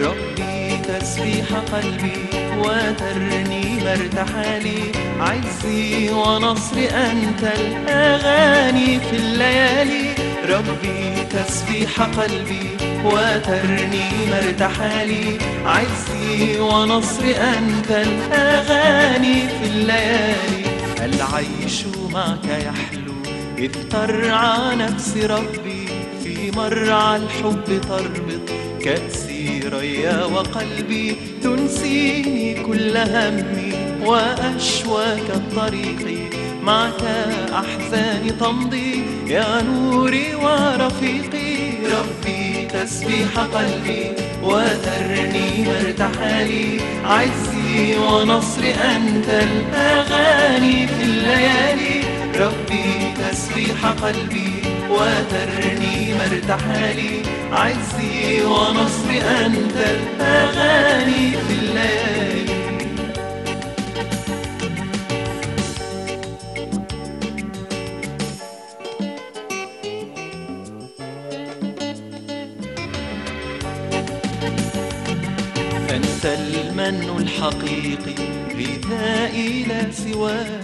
ربي تسبيح قلبي وترنيم ارتحالي عزي ونصر أنت الأغاني في الليالي. ربي تسبيح قلبي وترنيم ارتحالي عزي ونصر أنت الأغاني في الليالي. العيش معك يحلو إذ ترعى نفس ربي. في مرعى الحب تربط كأسي ريا وقلبي تنسيني كل همي وأشواك الطريق. معك أحزاني تمضي يا نوري ورفيقي. ربي تسبيح قلبي وترنيم ارتحالي عزي ونصر أنت الأغاني في تسبيح قلبي وترنيم ارتحالي عزي ونصر أنت الأغاني في الليالي أنت المن الحقيقي غذائي لا سواك.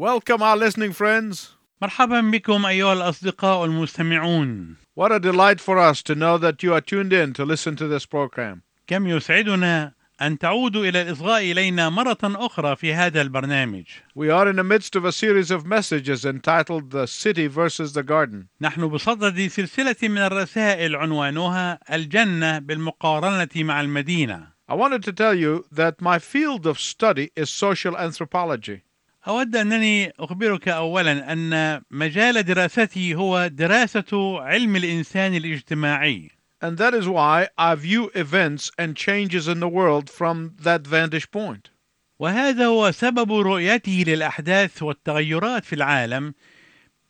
Welcome, our listening friends. مرحبا بكم أيها الأصدقاء المستمعون What a delight for us to know that you are tuned in to listen to this program. كم يسعدنا أن تعودوا إلى الإصغاء إلينا مرة أخرى في هذا البرنامج We are in the midst of a series of messages entitled The City versus the Garden. نحن بصدد سلسلة من الرسائل عنوانها الجنة بالمقارنة مع المدينة I wanted to tell you that my field of study is social anthropology. أود أنني أخبرك أولا أن مجال دراستي هو دراسة علم الإنسان الاجتماعي And that is why I view events and changes in the world from that vantage point. وهذا هو سبب رؤيته للأحداث والتغيرات في العالم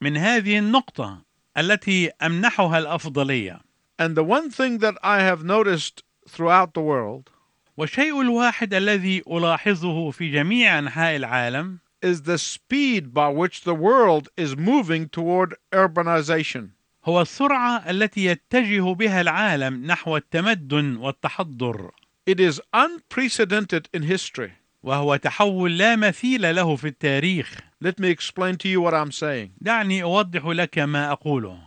من هذه النقطة التي أمنحها الأفضلية And the one thing that I have noticed throughout the world والشيء الواحد الذي ألاحظه في جميع أنحاء العالم is the speed by which the world is moving toward urbanization. هو السرعة التي يتجه بها العالم نحو التمدن والتحضر It is unprecedented in history. وهو تحول لا مثيل له في التاريخ Let me explain to you what I'm saying. دعني أوضح لك ما أقوله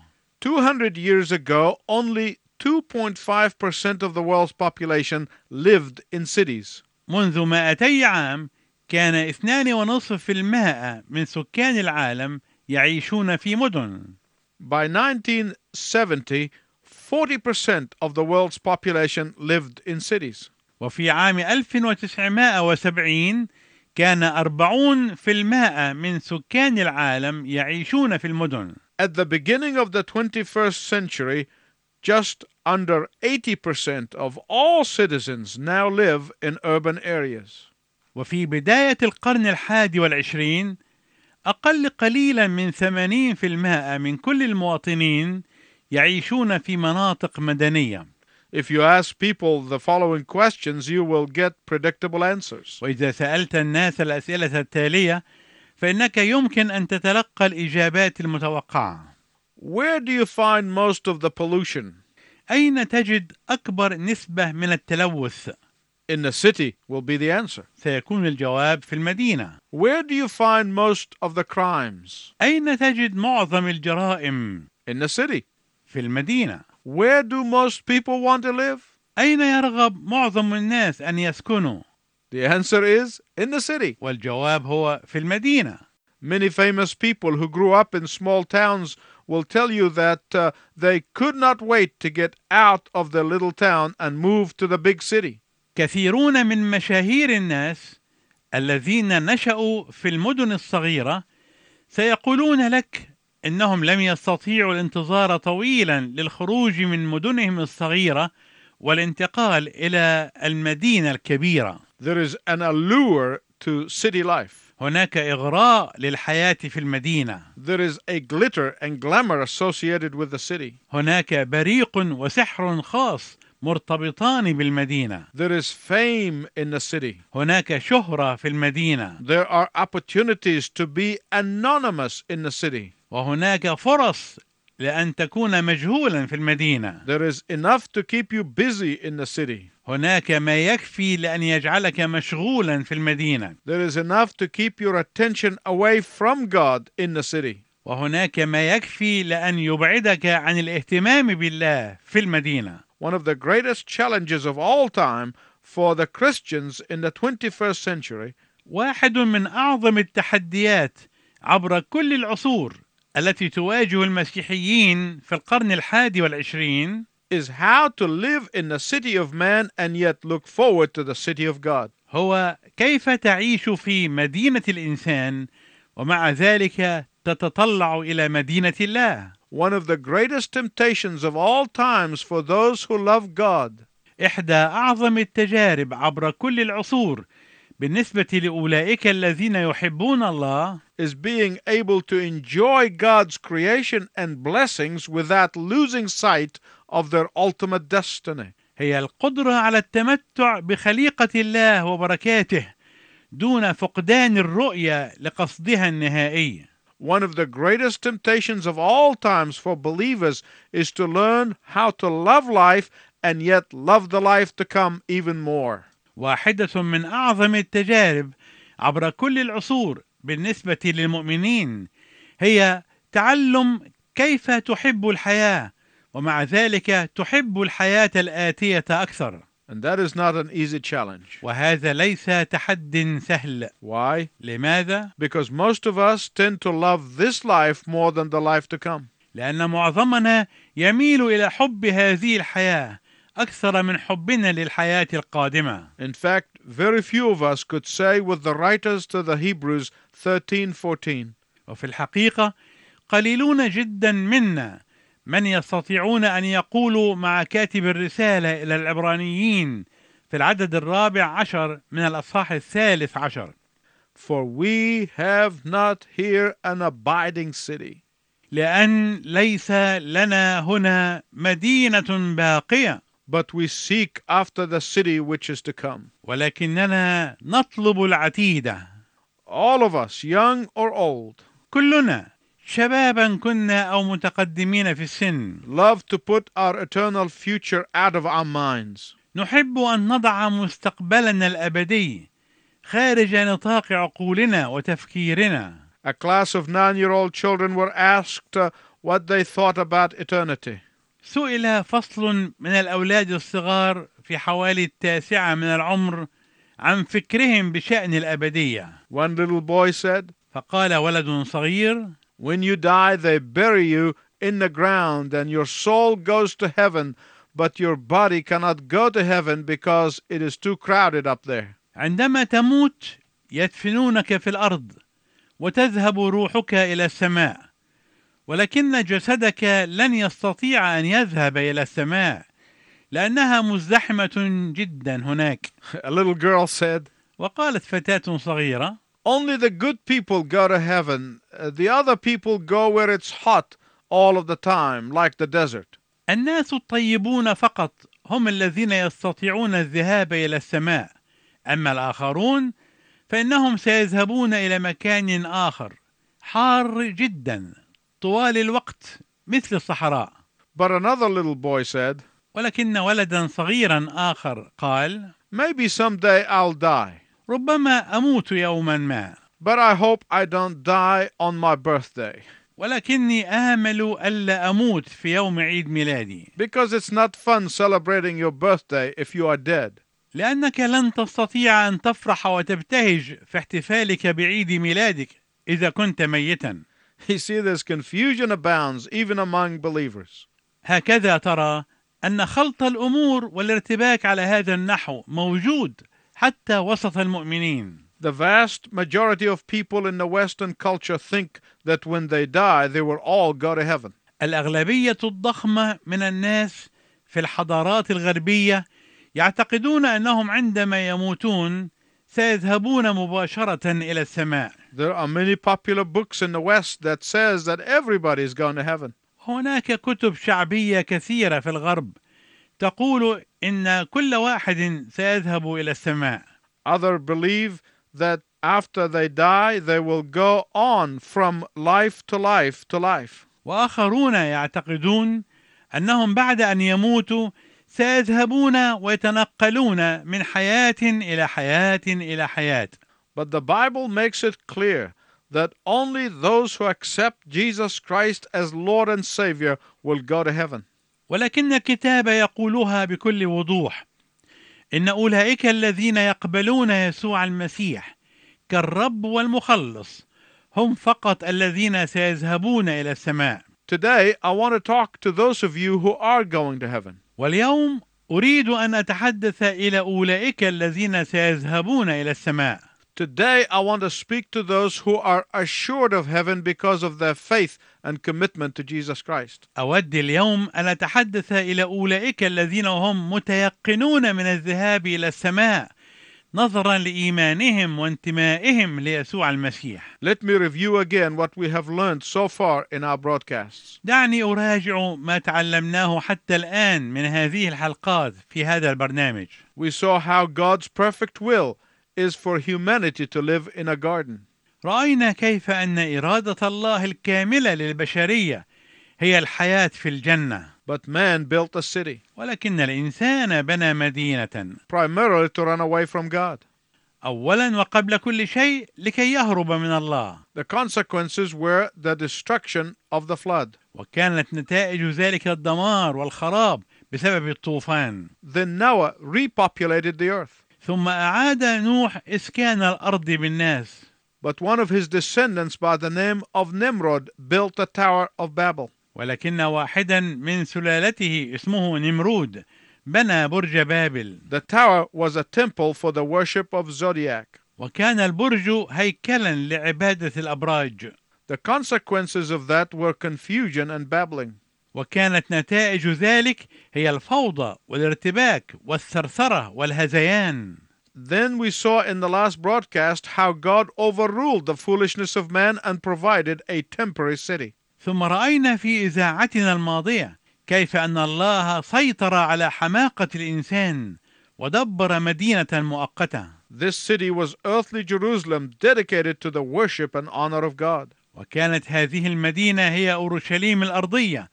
200 years ago, only 2.5% of the world's population lived in cities. منذ 200 عام كان 2.5% من سكان العالم يعيشون في مدن By 1970, 40% of the world's population lived in cities. وفي عام 1970 كان 40% من سكان العالم يعيشون في المدن At the beginning of the 21st century, just under 80% of all citizens now live in urban areas. وفي بداية القرن الحادي والعشرين أقل قليلا من 80% من كل المواطنين يعيشون في مناطق مدنية If you ask people the following questions, you will get predictable answers. وإذا سألت الناس الأسئلة التالية فإنك يمكن أن تتلقى الإجابات المتوقعة Where do you find most of the pollution? أين تجد أكبر نسبة من التلوث؟ In the city will be the answer. سيكون الجواب في المدينة Where do you find most of the crimes? أين تجد معظم الجرائم؟ In the city. في المدينة Where do most people want to live? أين يرغب معظم الناس أن يسكنوا؟ The answer is in the city. والجواب هو في المدينة Many famous people who grew up in small towns will tell you that uh, they could not wait to get out of their little town and move to the big city. كثيرون من مشاهير الناس الذين نشأوا في المدن الصغيرة سيقولون لك إنهم لم يستطيعوا الانتظار طويلا للخروج من مدنهم الصغيرة والانتقال إلى المدينة الكبيرة. There is an allure to city life. هناك إغراء للحياة في المدينة. There is a glitter and glamour associated with the city. هناك بريق وسحر خاص مرتبطان بالمدينة. There is fame in the city. هناك شهرة في المدينة. There are opportunities to be anonymous in the city. وهناك فرص لأن تكون مجهولا في المدينة There is enough to keep you busy in the city. هناك ما يكفي لأن يجعلك مشغولا في المدينة There is enough to keep your attention away from God in the city. وهناك ما يكفي لأن يبعدك عن الاهتمام بالله في المدينة One of the greatest challenges of all time for the Christians in the 21st century واحد من أعظم التحديات عبر كل العصور التي تواجه المسيحيين في القرن الحادي والعشرين is how to live in the city of man and yet look forward to the city of God. هو كيف تعيش في مدينة الإنسان ومع ذلك تتطلع إلى مدينة الله One of the greatest temptations of all times for those who love God إحدى أعظم التجارب عبر كل العصور بالنسبة لأولئك الذين يحبون الله is being able to enjoy God's creation and blessings without losing sight of their ultimate destiny. هي القدرة على التمتع بخليقة الله وبركاته دون فقدان الرؤية لقصدها النهائي. One of the greatest temptations of all times for believers is to learn how to love life and yet love the life to come even more. واحدة من أعظم التجارب عبر كل العصور بالنسبة للمؤمنين هي تعلم كيف تحب الحياة ومع ذلك تحب الحياة الآتية أكثر. And that is not an easy challenge. وهذا ليس تحد سهل. Why? لماذا؟ Because most of us tend to love this life more than the life to come. لأن معظمنا يميل إلى حب هذه الحياة أكثر من حبنا للحياة القادمة. In fact, very few of us could say with the writers to the Hebrews 13:14, وفي الحقيقة قليلون جدا منا من يستطيعون أن يقولوا مع كاتب الرسالة إلى العبرانيين في العدد الرابع عشر من الأصحاح الثالث عشر. For we have not here an abiding city, لأن ليس لنا هنا مدينة باقية. But we seek after the city which is to come. ولكننا نطلب العتيدة. All of us, young or old, كلنا. شبابا كنا أو متقدمين في السن love to put our eternal future out of our minds. نحب أن نضع مستقبلنا الأبدي خارج نطاق عقولنا وتفكيرنا A class of nine year old children were asked uh, what they thought about eternity. سئل فصل من الأولاد الصغار في حوالي التاسعة من العمر عن فكرهم بشأن الأبدية One little boy said, فقال ولد صغير When you die, they bury you in the ground, and your soul goes to heaven, but your body cannot go to heaven because it is too crowded up there. عندما تموت يدفنونك في الأرض وتذهب روحك إلى السماء ولكن جسدك لن يستطيع أن يذهب إلى السماء لأنها مزدحمة جدا هناك A little girl said, وقالت فتاة صغيرة Only the good people go to heaven. Uh, the other people go where it's hot all of the time, like the desert. الناس الطيبون فقط هم الذين يستطيعون الذهاب إلى السماء. أما الآخرون فإنهم سيذهبون إلى مكان آخر حار جدا طوال الوقت مثل الصحراء. But another little boy said ولكن ولدا صغيرا آخر قال Maybe someday I'll die. ربما أموت يوما ما. But I hope I don't die on my birthday. ولكني آمل ألا أموت في يوم عيد ميلادي. Because it's not fun celebrating your birthday if you are dead. لأنك لن تستطيع أن تفرح وتبتهج في احتفالك بعيد ميلادك إذا كنت ميتا. You see, this confusion abounds even among believers. هكذا ترى أن خلط الأمور والارتباك على هذا النحو موجود. حتى وسط المؤمنين The vast majority of people in the Western culture think that when they die, they will all go to heaven. الأغلبية الضخمة من الناس في الحضارات الغربية يعتقدون أنهم عندما يموتون سيذهبون مباشرة إلى السماء There are many popular books in the West that says that everybody is going to heaven. هناك كتب شعبية كثيرة في الغرب تقول إن كل واحد سيذهب إلى السماء Others believe that after they die, they will go on from life to life to life. واخرون يعتقدون انهم بعد ان يموتوا سيذهبون ويتنقلون من حياه إلى حياه إلى حياه But the Bible makes it clear that only those who accept Jesus Christ as Lord and Savior will go to heaven. ولكن الكتاب يقولها بكل وضوح. إن أولئك الذين يقبلون يسوع المسيح كالرب والمخلص هم فقط الذين سيذهبون إلى السماء. Today, I want to talk to those of you who are going to heaven. واليوم أريد أن أتحدث إلى أولئك الذين سيذهبون إلى السماء. Today, I want to speak to those who are assured of heaven because of their faith and commitment to Jesus Christ. أود اليوم أن أتحدث إلى أولئك الذين هم متيقنون من الذهاب إلى السماء نظرا لإيمانهم وانتمائهم ليسوع المسيح Let me review again what we have learned so far in our broadcasts. دعني أراجع ما تعلمناه حتى الآن من هذه الحلقات في هذا البرنامج We saw how God's perfect will is for humanity to live in a garden. رأينا كيف أن إرادة الله الكاملة للبشرية هي الحياة في الجنة But man built a city, ولكن الإنسان بنى مدينة primarily to run away from God. اولا وقبل كل شيء لكي يهرب من الله The consequences were the destruction of the flood. وكانت نتائج ذلك الدمار والخراب بسبب الطوفان Then Noah repopulated the earth. ثم أعاد نوح إسكان الأرض بالناس But one of his descendants by the name of Nimrod built the Tower of Babel. ولكن واحدا من سلالته اسمه نمرود بنى برج بابل The tower was a temple for the worship of Zodiac. وكان البرج هيكلا لعباده الابراج The consequences of that were confusion and babbling. وكانت نتائج ذلك هي الفوضى والارتباك والثرثره والهذيان Then we saw in the last broadcast how God overruled the foolishness of man and provided a temporary city. ثم راينا في اذاعتنا الماضيه كيف ان الله سيطر على حماقه الانسان ودبر مدينه مؤقته This city was earthly Jerusalem dedicated to the worship and honor of God. وكانت هذه المدينه هي اورشليم الارضيه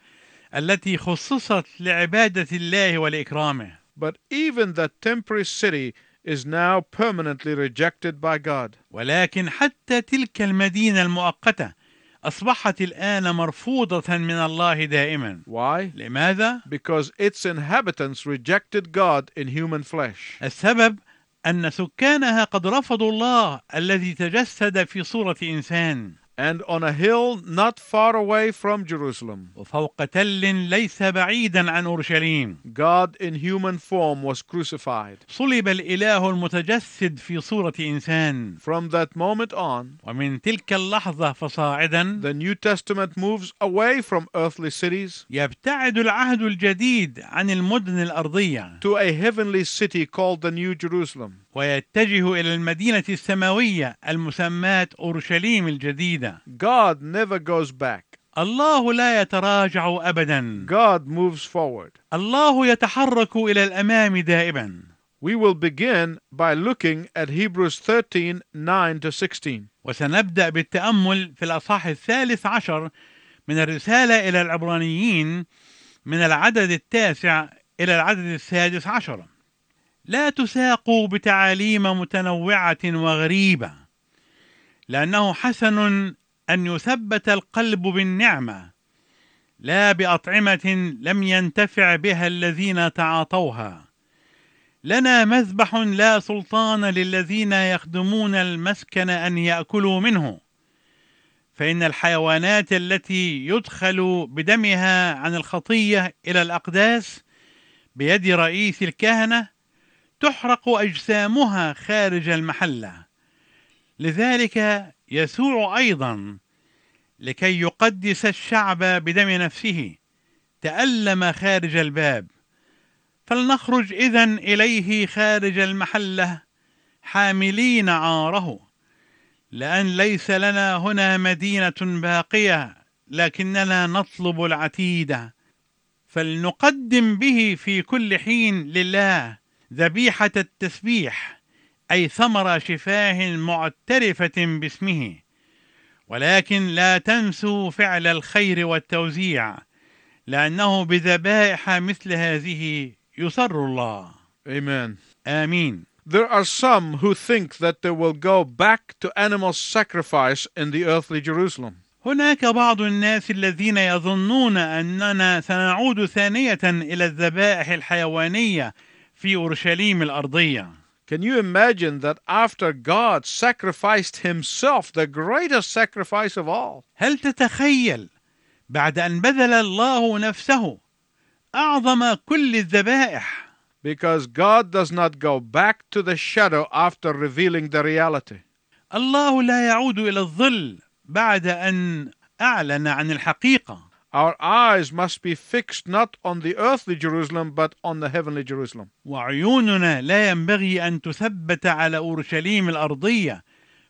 التي خصصت لعباده الله ولاكرامه But even that temporary city is now permanently rejected by God. ولكن حتى تلك المدينة المؤقتة أصبحت الآن مرفوضة من الله دائما Why? لماذا Because its inhabitants rejected God in human flesh. السبب أن سكانها قد رفضوا الله الذي تجسد في صورة إنسان And on a hill not far away from Jerusalem, وفوق تل ليس بعيدا عن اورشليم God in human form was crucified. صلب الاله المتجسد في صوره انسان From that moment on, ومن تلك اللحظه فصاعدا the New Testament moves away from earthly cities يبتعد العهد الجديد عن المدن الارضيه to a heavenly city called the New Jerusalem. ويتجه الى المدينه السماويه المسماه اورشليم God never goes back. الله لا يتراجع ابدا God moves forward. الله يتحرك إلى الأمام دائما We will begin by looking at Hebrews 13 9 to 16. وسنبدأ بالتأمل في الأصحاح الثالث عشر من الرسالة إلى العبرانيين من العدد التاسع إلى العدد السادس عشر لا تساقوا بتعاليم متنوعة وغريبة لأنه حسن أن يثبت القلب بالنعمة لا بأطعمة لم ينتفع بها الذين تعاطوها. لنا مذبح لا سلطان للذين يخدمون المسكن أن يأكلوا منه. فإن الحيوانات التي يدخل بدمها عن الخطية إلى الأقداس بيد رئيس الكهنة تحرق أجسامها خارج المحلة. لذلك يسوع أيضا لكي يقدس الشعب بدم نفسه تألم خارج الباب. فلنخرج اذا إليه خارج المحلة حاملين عاره. لأن ليس لنا هنا مدينة باقية لكننا نطلب العتيده فلنقدم به في كل حين لله ذبيحة التسبيح. أي ثمر شفاه معترفة باسمه ولكن لا تنسوا فعل الخير والتوزيع لأنه بذبائح مثل هذه يسر الله Amen. آمين There are some who think that they will go back to animal sacrifice in the earthly Jerusalem. هناك بعض الناس الذين يظنون أننا سنعود ثانية إلى الذبائح الحيوانية في أورشليم الأرضية Can you imagine that after God sacrificed himself, the greatest sacrifice of all, هل تتخيل بعد أن بذل الله نفسه أعظم كل الذبائح because God does not go back to the shadow after revealing the reality. الله لا يعود إلى الظل بعد أن أعلن عن الحقيقة Our eyes must be fixed not on the earthly Jerusalem but on the heavenly Jerusalem. وعيوننا لا ينبغي أن تثبت على أورشليم الأرضية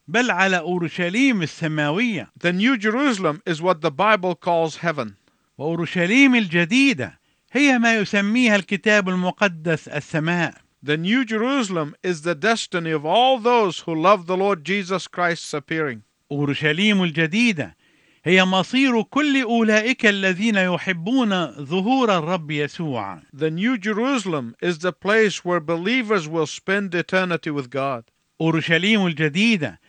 بل على أورشليم السماوية The New Jerusalem is what the Bible calls heaven. وأورشليم الجديدة هي ما يسميها الكتاب المقدس السماء The New Jerusalem is the destiny of all those who love the Lord Jesus Christ's appearing. أورشليم الجديدة هي مصير كل أولئك الذين يحبون ظهور الرب يسوع The New Jerusalem is the place where believers will spend eternity with God. أورشليم الجديدة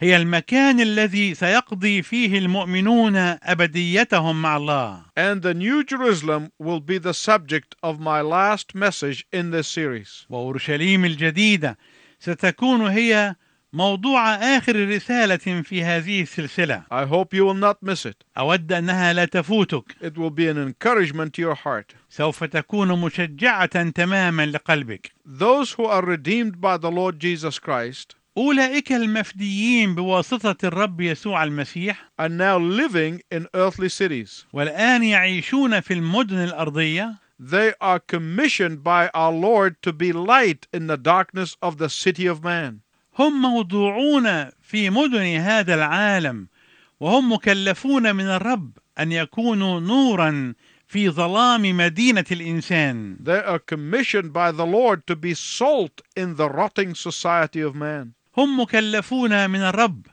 هي المكان الذي سيقضي فيه المؤمنون أبديتهم مع الله And the New Jerusalem will be the subject of my last message in this series. وأورشليم الجديدة ستكون هي موضوع آخر رسالة في هذه السلسلة I hope you will not miss it. أود أنها لا تفوتك It will be an encouragement to your heart. سوف تكون مشجعة تماما لقلبك Those who are redeemed by the Lord Jesus Christ أولئك المفديين بواسطة الرب يسوع المسيح are now living in earthly cities. والآن يعيشون في المدن الأرضية They are commissioned by our Lord to be light in the darkness of the city of man. هم موضوعون في مدن هذا العالم وهم مكلفون من الرب أن يكونوا نورا في ظلام مدينة الإنسان They are commissioned by the Lord to be salt in the rotting society of man. هم مكلفون من الرب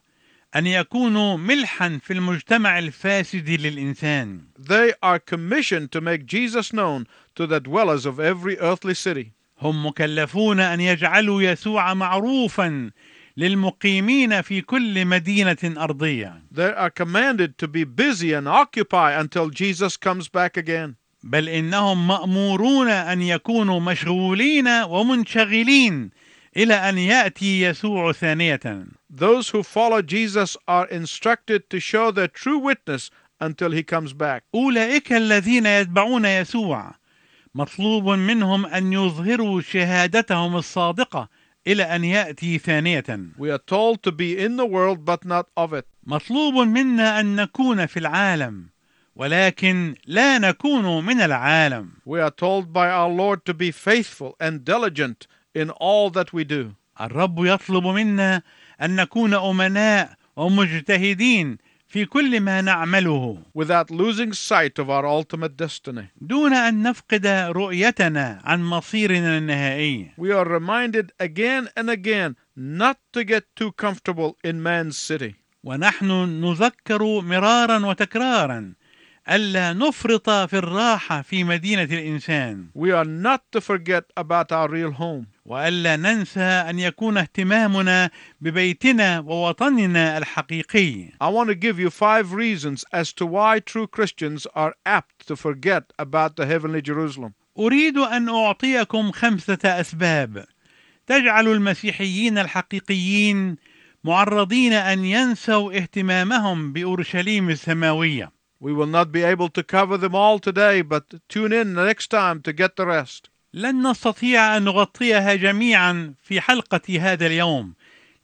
أن يكونوا ملحا في المجتمع الفاسد للإنسان They are commissioned to make Jesus known to the dwellers of every earthly city. هم مكلفون أن يجعلوا يسوع معروفا للمقيمين في كل مدينة أرضية They are commanded to be busy and occupy until Jesus comes back again. بل إنهم مأمورون أن يكونوا مشغولين ومنشغلين إلى أن يأتي يسوع ثانية Those who follow Jesus are instructed to show their true witness until he comes back. أولئك الذين يتبعون يسوع مطلوب منهم أن يظهروا شهادتهم الصادقة إلى أن يأتي ثانية We are told to be in the world but not of it. مطلوب منا أن نكون في العالم ولكن لا نكون من العالم We are told by our Lord to be faithful and diligent in all that we do. الرب يطلب منا أن نكون أمناء ومجتهدين في كل ما نعمله without losing sight of our ultimate destiny. دون أن نفقد رؤيتنا عن مصيرنا النهائي We are reminded again and again not to get too comfortable in man's city. ونحن نذكر مرارا وتكرارا ألا نفرط في الراحة في مدينة الإنسان We are not to forget about our real home. وألا ننسى أن يكون اهتمامنا ببيتنا ووطننا الحقيقي I want to give you five reasons as to why true Christians are apt to forget about the heavenly Jerusalem. أريد أن أعطيكم خمسة أسباب تجعل المسيحيين الحقيقيين معرضين أن ينسوا اهتمامهم بأورشليم السماوية We will not be able to cover them all today, but tune in the next time to get the rest. لن نستطيع أن نغطيها جميعا في حلقة هذا اليوم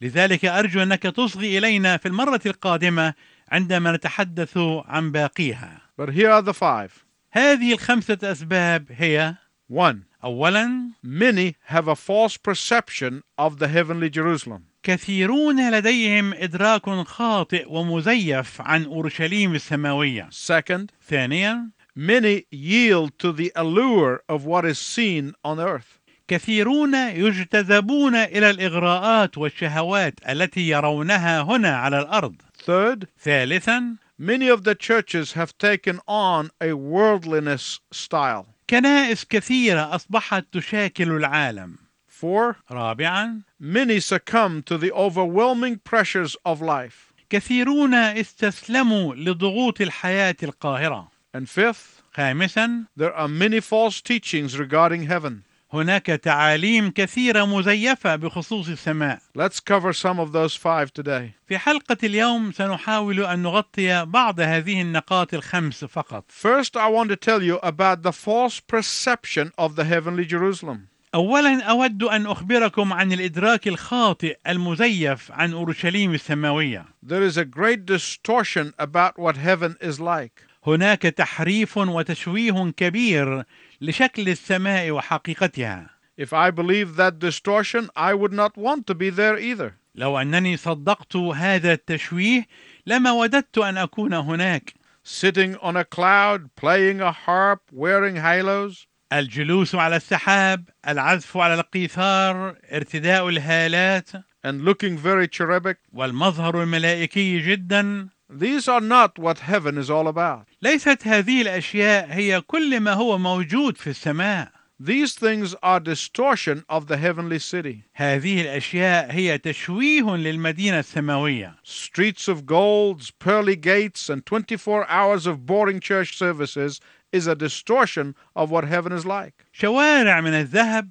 لذلك أرجو أنك تصغي إلينا في المرة القادمة عندما نتحدث عن باقيها But here are the five. هذه الخمسة أسباب هي One, أولا many have a false perception of the heavenly Jerusalem. كثيرون لديهم إدراك خاطئ ومزيف عن أورشليم السماوية Second, ثانيا many yield to the allure of what is seen on earth. كثيرون يجتذبون إلى الإغراءات والشهوات التي يرونها هنا على الأرض Third, ثالثا many of the churches have taken on a worldliness style. كنائس كثيرة أصبحت تشاكل العالم Four, رابعا many succumb to the overwhelming pressures of life. كثيرون استسلموا لضغوط الحياة القاهرة And fifth, خامسا there are many false teachings regarding heaven. هناك تعاليم كثيرة مزيفة بخصوص السماء Let's cover some of those five today. في حلقة اليوم سنحاول أن نغطي بعض هذه النقاط الخمس فقط First, I want to tell you about the false perception of the heavenly Jerusalem. أولا أود أن أخبركم عن الإدراك الخاطئ المزيف عن أورشليم السماوية There is a great distortion about what heaven is like. هناك تحريف وتشويه كبير لشكل السماء وحقيقتها If I believed that distortion, I would not want to be there either. لو أنني صدقت هذا التشويه لما وددت أن أكون هناك Sitting on a cloud, playing a harp, wearing halos. الجلوس على السحاب العزف على القيثار ارتداء الهالات and looking very cherubic. والمظهر الملائكي جدا These are not what heaven is all about. ليست هذه الأشياء هي كل ما هو موجود في السماء These things are distortion of the heavenly city. هذه الأشياء هي تشويه للمدينة السماوية Streets of golds, pearly gates, and 24 hours of boring church services is a distortion of what heaven is like. شوارع من الذهب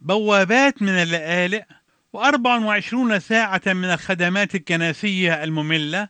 بوابات من اللآلئ و24 ساعة من الخدمات الكنسية المملة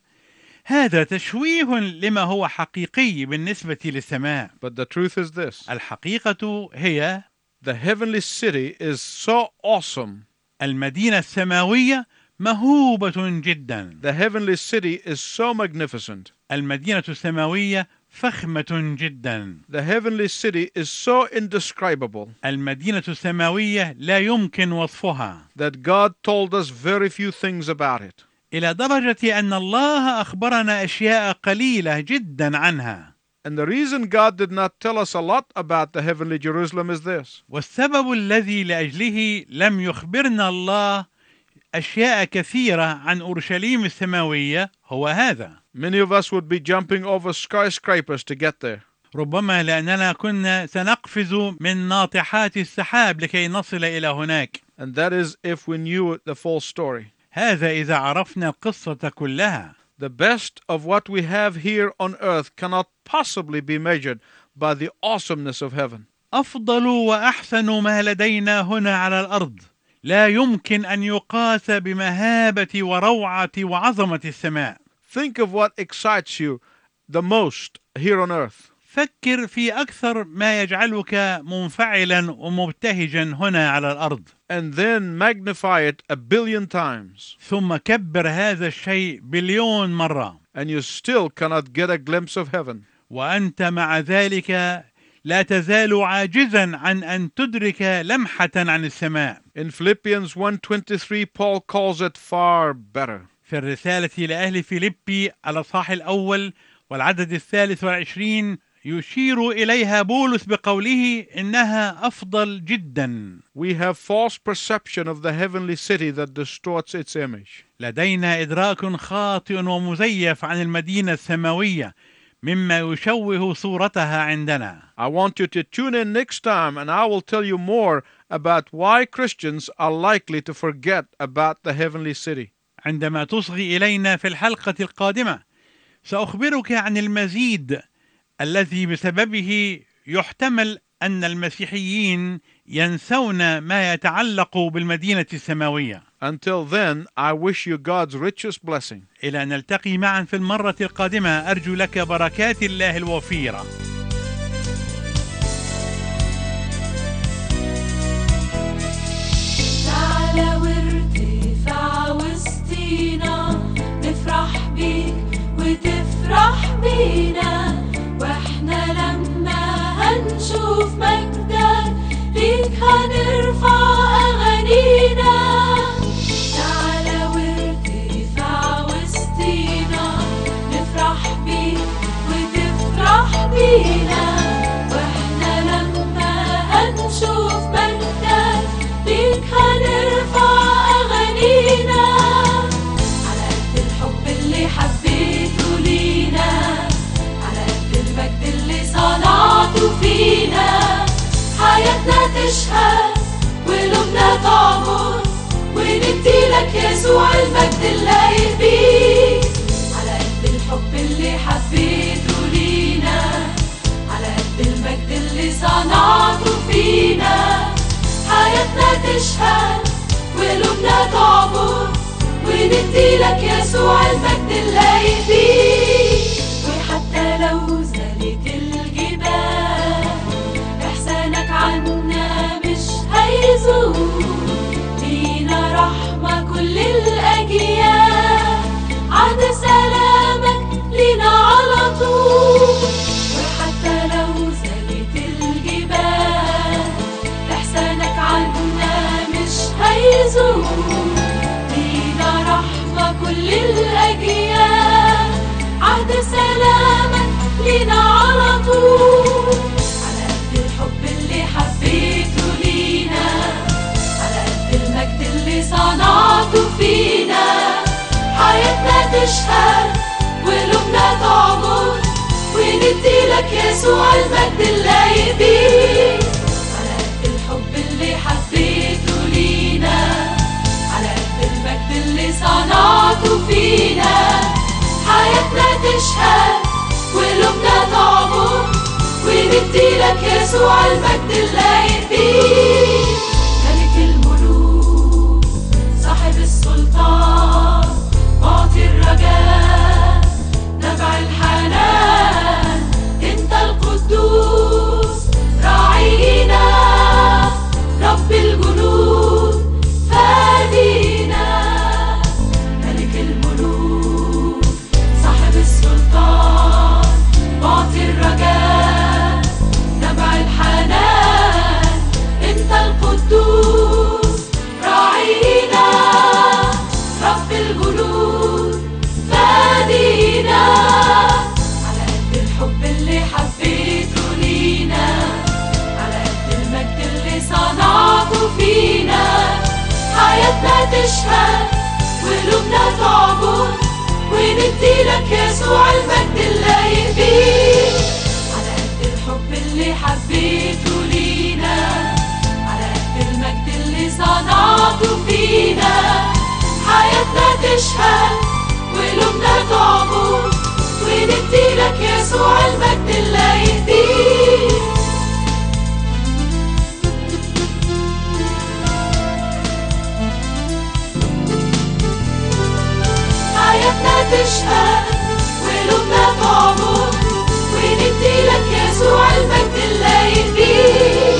هذا تشويه لما هو حقيقي بالنسبة للسماء But the truth is this الحقيقة هي the heavenly city is so awesome. المدينة السماوية مهوبة جدا The heavenly city is so magnificent. المدينة السماوية فخمة جدا. The heavenly city is so indescribable المدينة السماوية لا يمكن وصفها. that God told us very few things about it. إلى درجة أن الله أخبرنا أشياء قليلة جدا عنها. And the reason God did not tell us a lot about the heavenly Jerusalem is this. والسبب الذي لأجله لم يخبرنا الله أشياء كثيرة عن أورشليم السماوية هو هذا. many of us would be jumping over skyscrapers to get there. ربما لأننا كنا سنقفز من ناطحات السحاب لكي نصل إلى هناك And that is if we knew the full story. هذا إذا عرفنا القصة كلها The best of what we have here on earth cannot possibly be measured by the awesomeness of heaven. أفضل وأحسن ما لدينا هنا على الأرض لا يمكن أن يقاس بمهابة وروعة وعظمة السماء Think of what excites you the most here on earth. فكر في أكثر ما يجعلك منفعلا ومبتهجا هنا على الأرض And then magnify it a billion times. ثم كبر هذا الشيء بليون مرة And you still cannot get a glimpse of heaven. وأنت مع ذلك لا تزال عاجزا عن أن تدرك لمحة عن السماء In Philippians 1:23 Paul calls it far better. في الرسالة لأهل فيليبي الأصحاح الأول والعدد الثالث والعشرين يشير إليها بولس بقوله إنها أفضل جدا We have false perception of the heavenly city that distorts its image. لدينا إدراك خاطئ ومزيف عن المدينة السماوية مما يشوه صورتها عندنا I want you to tune in next time and I will tell you more about why Christians are likely to forget about the heavenly city. عندما تصغي إلينا في الحلقة القادمة سأخبرك عن المزيد الذي بسببه يحتمل أن المسيحيين ينسون ما يتعلق بالمدينة السماوية Until then, I wish you God's richest blessing. إلى أن نلتقي معا في المرة القادمة أرجو لك بركات الله الوفيرة بينا وإحنا لما هنشوف مجدك ليك هنرفع أغانينا. تعالى وارتفع وسطينا نفرح بيك وتفرح بينا. تشهد وقلوبنا تعبر وندي لك يسوع المجد اللايق بيك. على قد الحب اللي حبيته لينا على قد المجد اللي صنعته فينا. حياتنا تشهد وقلوبنا تعبر وندي لك يسوع المجد اللايق بيك. وحتى لو زالت الجبال إحسانك عنا الأجيال. عهد سلامك لينا على طول. صنعته فينا. حياتنا تشهد وقلوبنا تعبر وندي لك يسوع المجد اللايق بيك على قد الحب اللي حبيته لينا. على قد المجد اللي صنعته فينا. حياتنا تشهد وقلوبنا تعبر وندي لك يسوع المجد اللايق بيك حياتنا تشهد وقلوبنا تعبر وندي لك يسوع المجد اللايق بيك على قد الحب اللي حبيته لينا على قد المجد اللي صنعته فينا. حياتنا تشهد وقلوبنا تعبر وندي لك يسوع المجد اللايق قلوبنا وندي لك يسوع المجد اللي فيه